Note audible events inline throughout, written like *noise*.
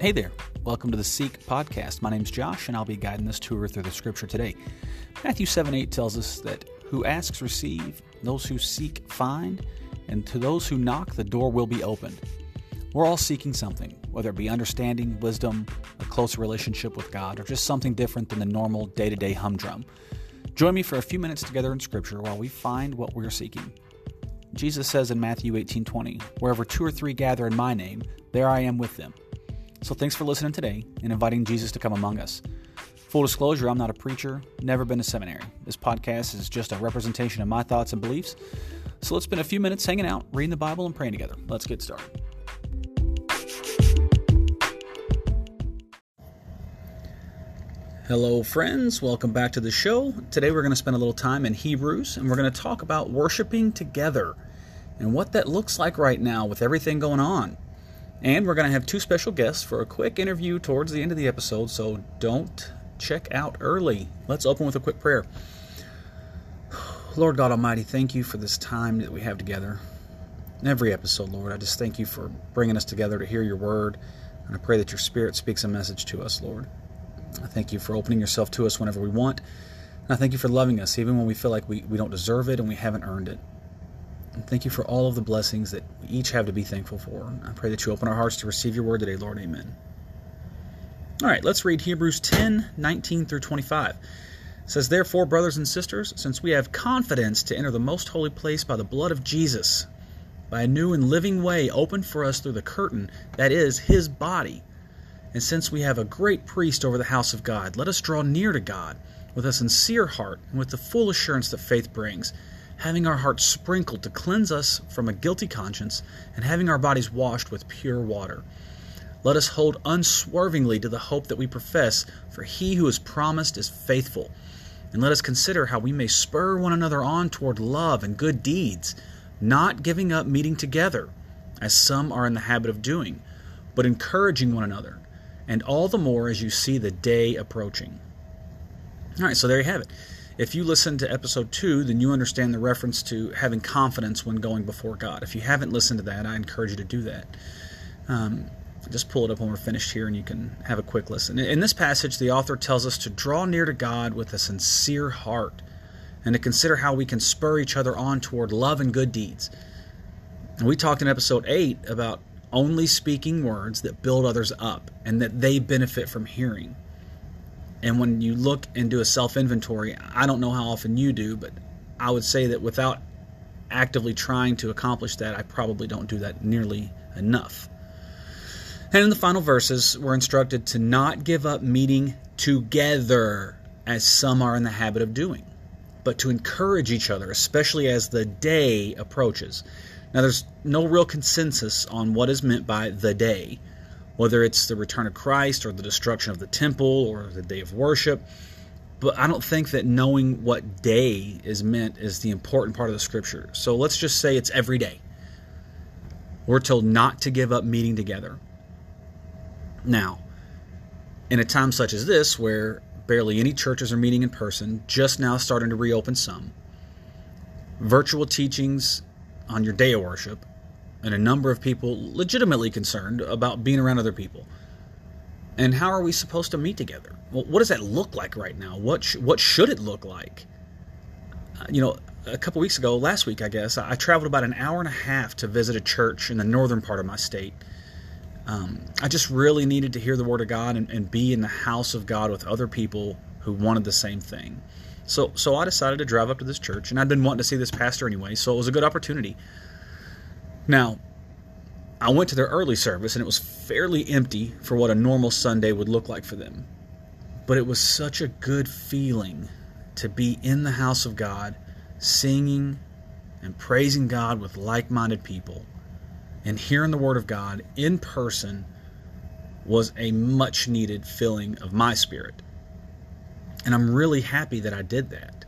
Hey there. Welcome to the Seek podcast. My name's Josh, and I'll be guiding this tour through the scripture today. Matthew 7 8 tells us that who asks receive, those who seek find, and to those who knock, the door will be opened. We're all seeking something, whether it be understanding, wisdom, a closer relationship with God, or just something different than the normal day to day humdrum. Join me for a few minutes together in Scripture while we find what we're seeking. Jesus says in Matthew 18:20, "Wherever two or three gather in my name, there I am with them." So thanks for listening today and inviting Jesus to come among us. Full disclosure, I'm not a preacher, never been to seminary. This podcast is just a representation of my thoughts and beliefs. So let's spend a few minutes hanging out, reading the Bible, and praying together. Let's get started. Hello, friends. Welcome back to the show. Today we're going to spend a little time in Hebrews and we're going to talk about worshiping together and what that looks like right now with everything going on. And we're going to have two special guests for a quick interview towards the end of the episode, so don't check out early. Let's open with a quick prayer. Lord God Almighty, thank you for this time that we have together. In every episode, Lord, I just thank you for bringing us together to hear your word. And I pray that your spirit speaks a message to us, Lord. I thank you for opening yourself to us whenever we want. And I thank you for loving us, even when we feel like we, we don't deserve it and we haven't earned it. And thank you for all of the blessings that we each have to be thankful for. I pray that you open our hearts to receive your word today, Lord. Amen. All right, let's read Hebrews 10 19 through 25. It says, Therefore, brothers and sisters, since we have confidence to enter the most holy place by the blood of Jesus, by a new and living way opened for us through the curtain, that is, his body. And since we have a great priest over the house of God, let us draw near to God with a sincere heart and with the full assurance that faith brings having our hearts sprinkled to cleanse us from a guilty conscience, and having our bodies washed with pure water. Let us hold unswervingly to the hope that we profess, for he who has promised is faithful. And let us consider how we may spur one another on toward love and good deeds, not giving up meeting together, as some are in the habit of doing, but encouraging one another, and all the more as you see the day approaching. All right, so there you have it. If you listen to episode two, then you understand the reference to having confidence when going before God. If you haven't listened to that, I encourage you to do that. Um, just pull it up when we're finished here and you can have a quick listen. In this passage, the author tells us to draw near to God with a sincere heart and to consider how we can spur each other on toward love and good deeds. And we talked in episode 8 about only speaking words that build others up and that they benefit from hearing. And when you look and do a self inventory, I don't know how often you do, but I would say that without actively trying to accomplish that, I probably don't do that nearly enough. And in the final verses, we're instructed to not give up meeting together, as some are in the habit of doing, but to encourage each other, especially as the day approaches. Now, there's no real consensus on what is meant by the day whether it's the return of Christ or the destruction of the temple or the day of worship. But I don't think that knowing what day is meant is the important part of the scripture. So let's just say it's every day. We're told not to give up meeting together. Now, in a time such as this, where barely any churches are meeting in person, just now starting to reopen some, virtual teachings on your day of worship, and a number of people legitimately concerned about being around other people. And how are we supposed to meet together? Well, what does that look like right now? What sh- what should it look like? Uh, you know, a couple weeks ago, last week, I guess, I, I, traveled about an hour and a half to visit a church in the northern part of my state. Um, I just really needed to hear the word of God and, and be in the house of God with other people who wanted the same thing. So, so I decided to drive up to this church, and I'd been wanting to see this pastor anyway, so it was a good opportunity. Now, I went to their early service and it was fairly empty for what a normal Sunday would look like for them. But it was such a good feeling to be in the house of God, singing and praising God with like minded people and hearing the Word of God in person was a much needed filling of my spirit. And I'm really happy that I did that.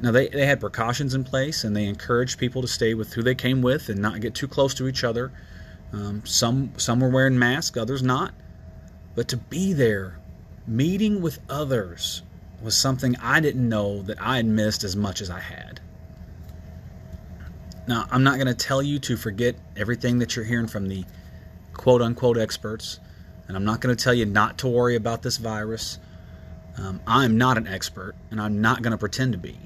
Now, they, they had precautions in place and they encouraged people to stay with who they came with and not get too close to each other. Um, some, some were wearing masks, others not. But to be there, meeting with others, was something I didn't know that I had missed as much as I had. Now, I'm not going to tell you to forget everything that you're hearing from the quote unquote experts. And I'm not going to tell you not to worry about this virus. Um, I'm not an expert, and I'm not going to pretend to be.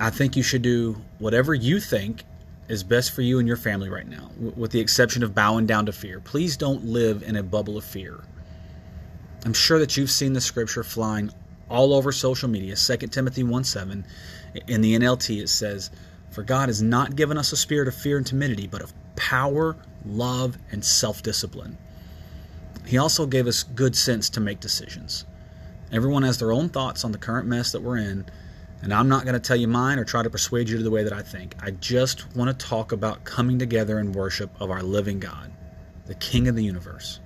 I think you should do whatever you think is best for you and your family right now, with the exception of bowing down to fear. Please don't live in a bubble of fear. I'm sure that you've seen the scripture flying all over social media. 2 Timothy 1 7. In the NLT, it says, For God has not given us a spirit of fear and timidity, but of power, love, and self discipline. He also gave us good sense to make decisions. Everyone has their own thoughts on the current mess that we're in, and I'm not going to tell you mine or try to persuade you to the way that I think. I just want to talk about coming together in worship of our living God, the King of the universe.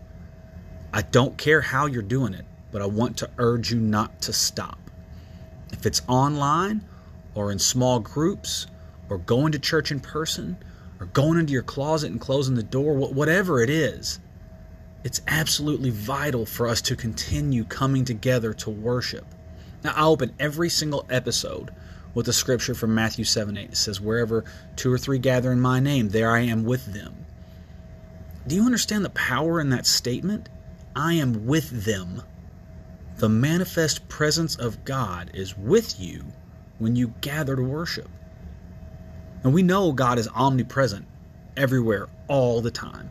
I don't care how you're doing it, but I want to urge you not to stop. If it's online or in small groups or going to church in person or going into your closet and closing the door, whatever it is, it's absolutely vital for us to continue coming together to worship. Now, I open every single episode with a scripture from Matthew 7 8. It says, Wherever two or three gather in my name, there I am with them. Do you understand the power in that statement? I am with them. The manifest presence of God is with you when you gather to worship. And we know God is omnipresent everywhere all the time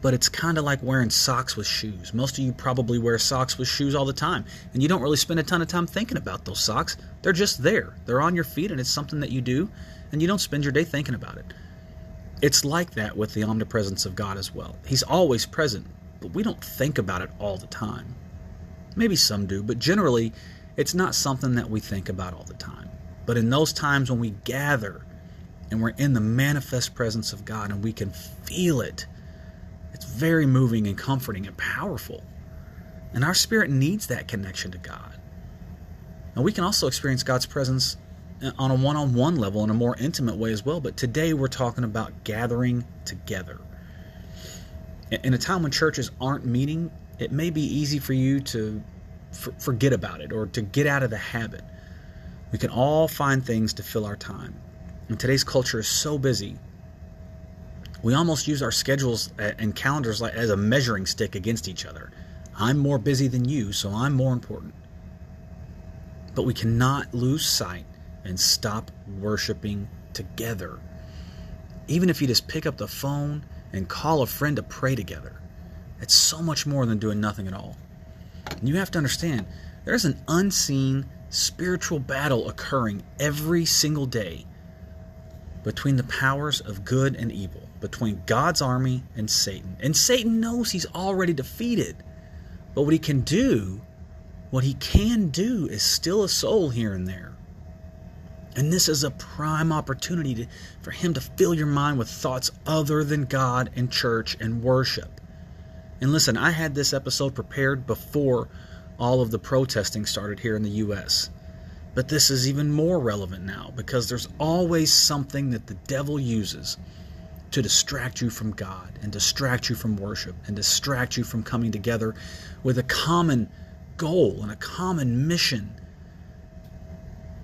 but it's kind of like wearing socks with shoes. Most of you probably wear socks with shoes all the time, and you don't really spend a ton of time thinking about those socks. They're just there, they're on your feet, and it's something that you do, and you don't spend your day thinking about it. It's like that with the omnipresence of God as well. He's always present, but we don't think about it all the time. Maybe some do, but generally, it's not something that we think about all the time. But in those times when we gather and we're in the manifest presence of God and we can feel it, it's very moving and comforting and powerful. And our spirit needs that connection to God. And we can also experience God's presence on a one on one level in a more intimate way as well. But today we're talking about gathering together. In a time when churches aren't meeting, it may be easy for you to forget about it or to get out of the habit. We can all find things to fill our time. And today's culture is so busy we almost use our schedules and calendars as a measuring stick against each other. I'm more busy than you, so I'm more important. But we cannot lose sight and stop worshiping together. Even if you just pick up the phone and call a friend to pray together, it's so much more than doing nothing at all. And you have to understand there's an unseen spiritual battle occurring every single day between the powers of good and evil between God's army and Satan. And Satan knows he's already defeated. But what he can do, what he can do, is steal a soul here and there. And this is a prime opportunity to, for him to fill your mind with thoughts other than God and church and worship. And listen, I had this episode prepared before all of the protesting started here in the U.S. But this is even more relevant now because there's always something that the devil uses to distract you from God and distract you from worship and distract you from coming together with a common goal and a common mission.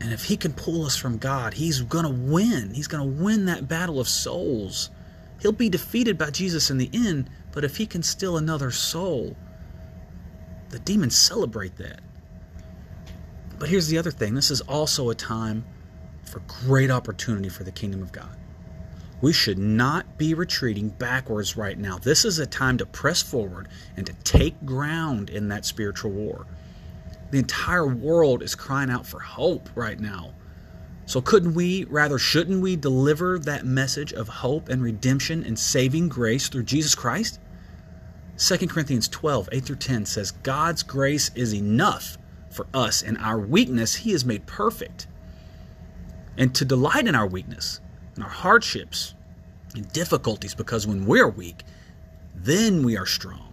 And if he can pull us from God, he's going to win. He's going to win that battle of souls. He'll be defeated by Jesus in the end, but if he can steal another soul, the demons celebrate that. But here's the other thing this is also a time for great opportunity for the kingdom of God. We should not be retreating backwards right now. This is a time to press forward and to take ground in that spiritual war. The entire world is crying out for hope right now. So, couldn't we, rather, shouldn't we deliver that message of hope and redemption and saving grace through Jesus Christ? 2 Corinthians 12, 8 through 10 says, God's grace is enough for us. In our weakness, He is made perfect. And to delight in our weakness, and our hardships and difficulties because when we're weak, then we are strong.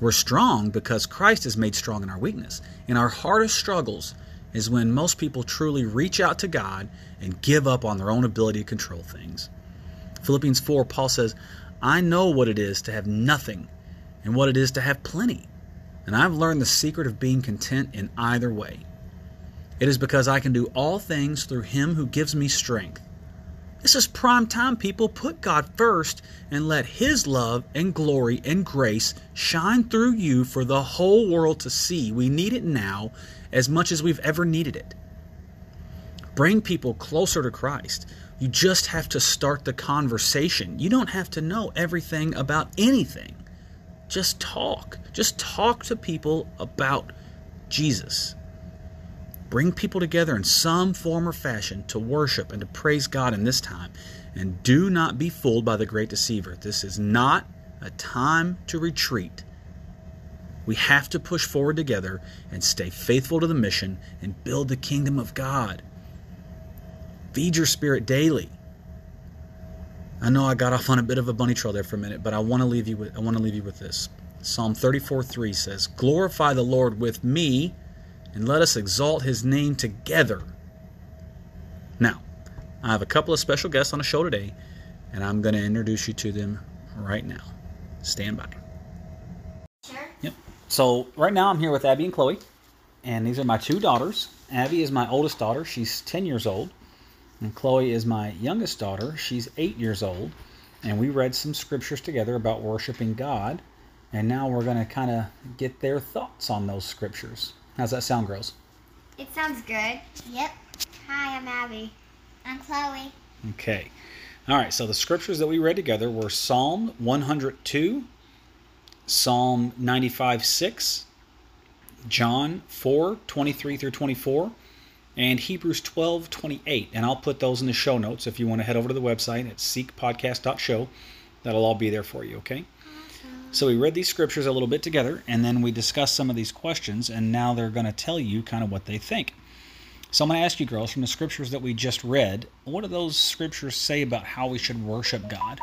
We're strong because Christ is made strong in our weakness. In our hardest struggles is when most people truly reach out to God and give up on their own ability to control things. Philippians 4, Paul says, I know what it is to have nothing and what it is to have plenty. And I've learned the secret of being content in either way. It is because I can do all things through Him who gives me strength. This is prime time, people. Put God first and let His love and glory and grace shine through you for the whole world to see. We need it now as much as we've ever needed it. Bring people closer to Christ. You just have to start the conversation. You don't have to know everything about anything. Just talk. Just talk to people about Jesus. Bring people together in some form or fashion to worship and to praise God in this time. And do not be fooled by the great deceiver. This is not a time to retreat. We have to push forward together and stay faithful to the mission and build the kingdom of God. Feed your spirit daily. I know I got off on a bit of a bunny trail there for a minute, but I want to leave you with I want to leave you with this. Psalm 34:3 says, "Glorify the Lord with me and let us exalt his name together. Now, I have a couple of special guests on the show today, and I'm going to introduce you to them right now. Stand by. Sure. Yep. So, right now I'm here with Abby and Chloe, and these are my two daughters. Abby is my oldest daughter, she's 10 years old, and Chloe is my youngest daughter, she's 8 years old. And we read some scriptures together about worshiping God, and now we're going to kind of get their thoughts on those scriptures. How's that sound, girls? It sounds good. Yep. Hi, I'm Abby. I'm Chloe. Okay. All right, so the scriptures that we read together were Psalm 102, Psalm 95 6, John 4 23 through 24, and Hebrews 12 28. And I'll put those in the show notes if you want to head over to the website at seekpodcast.show. That'll all be there for you, okay? So we read these scriptures a little bit together, and then we discussed some of these questions, and now they're going to tell you kind of what they think. So I'm going to ask you, girls, from the scriptures that we just read, what do those scriptures say about how we should worship God?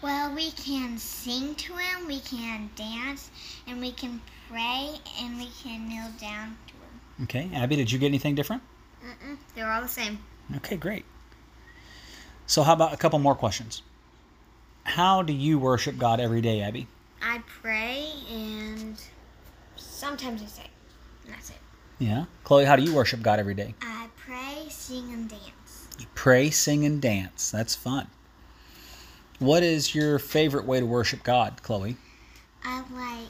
Well, we can sing to Him, we can dance, and we can pray, and we can kneel down to Him. Okay, Abby, did you get anything different? Mm-mm, they're all the same. Okay, great. So, how about a couple more questions? How do you worship God every day, Abby? I pray, and sometimes I say, and that's it. Yeah. Chloe, how do you worship God every day? I pray, sing, and dance. You pray, sing, and dance. That's fun. What is your favorite way to worship God, Chloe? I like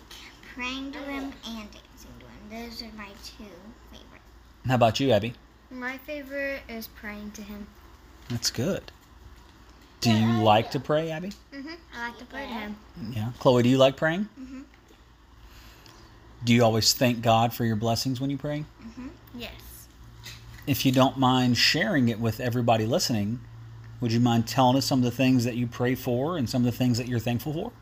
praying to Him and dancing to Him. Those are my two favorite. How about you, Abby? My favorite is praying to Him. That's good. Do you like to pray, Abby? Mm-hmm. I like to pray to Him. Yeah. Chloe, do you like praying? Mhm. Do you always thank God for your blessings when you pray? Mm-hmm. Yes. If you don't mind sharing it with everybody listening, would you mind telling us some of the things that you pray for and some of the things that you're thankful for?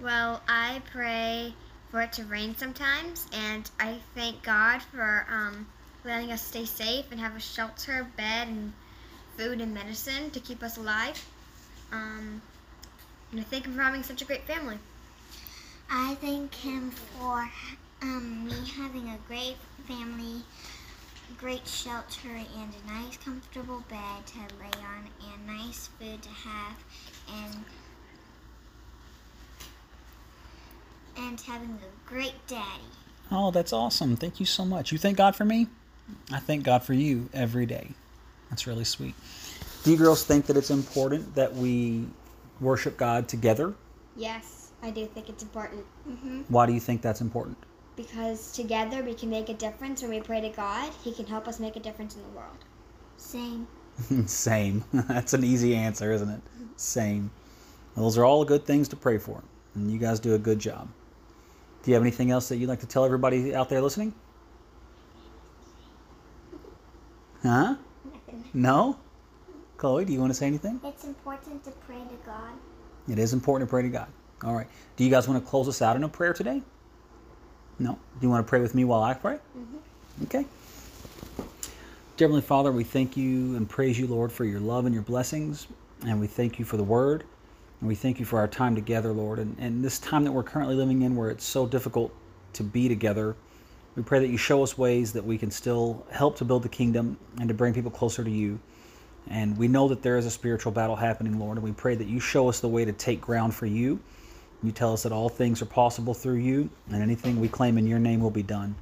Well, I pray for it to rain sometimes, and I thank God for um, letting us stay safe and have a shelter, bed, and food and medicine to keep us alive. Um, and I thank Him for having such a great family. I thank Him for um, me having a great family, great shelter, and a nice, comfortable bed to lay on, and nice food to have, and and having a great daddy. Oh, that's awesome. Thank you so much. You thank God for me? I thank God for you every day. That's really sweet. Do you girls think that it's important that we worship God together? Yes, I do think it's important. Mm-hmm. Why do you think that's important? Because together we can make a difference when we pray to God. He can help us make a difference in the world. Same. *laughs* Same. *laughs* That's an easy answer, isn't it? Same. Those are all good things to pray for, and you guys do a good job. Do you have anything else that you'd like to tell everybody out there listening? Huh? No? Chloe, do you want to say anything? It's important to pray to God. It is important to pray to God. All right. Do you guys want to close us out in a prayer today? No. Do you want to pray with me while I pray? Mm-hmm. Okay. Dear Heavenly Father, we thank you and praise you, Lord, for your love and your blessings. And we thank you for the word. And we thank you for our time together, Lord. And, and this time that we're currently living in where it's so difficult to be together, we pray that you show us ways that we can still help to build the kingdom and to bring people closer to you. And we know that there is a spiritual battle happening, Lord. And we pray that you show us the way to take ground for you. You tell us that all things are possible through you, and anything we claim in your name will be done.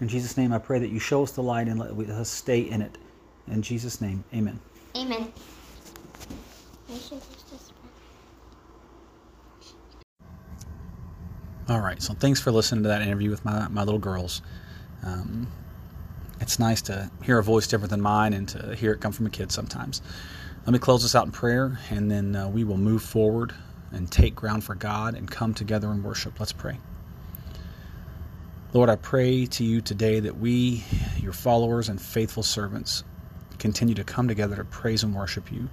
In Jesus' name, I pray that you show us the light and let us stay in it. In Jesus' name, amen. Amen. All right, so thanks for listening to that interview with my, my little girls. Um, it's nice to hear a voice different than mine and to hear it come from a kid sometimes. Let me close this out in prayer, and then uh, we will move forward and take ground for God and come together in worship. Let's pray. Lord, I pray to you today that we, your followers and faithful servants, continue to come together to praise and worship you.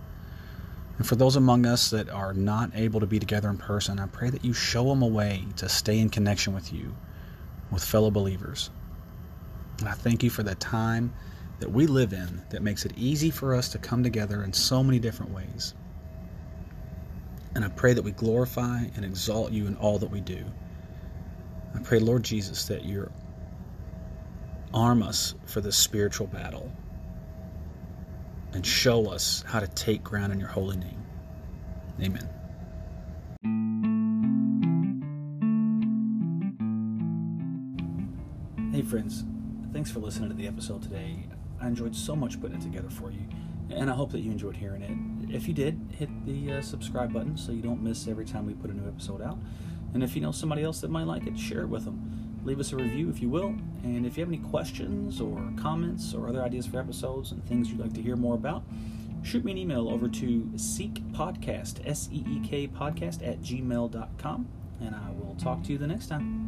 And for those among us that are not able to be together in person, I pray that you show them a way to stay in connection with you, with fellow believers. And I thank you for the time that we live in that makes it easy for us to come together in so many different ways. And I pray that we glorify and exalt you in all that we do. I pray, Lord Jesus, that you arm us for this spiritual battle and show us how to take ground in your holy name. Amen. Hey, friends. Thanks for listening to the episode today. I enjoyed so much putting it together for you, and I hope that you enjoyed hearing it. If you did, hit the uh, subscribe button so you don't miss every time we put a new episode out. And if you know somebody else that might like it, share it with them. Leave us a review if you will. And if you have any questions or comments or other ideas for episodes and things you'd like to hear more about, shoot me an email over to seekpodcast, S E E K podcast at gmail.com, and I will talk to you the next time.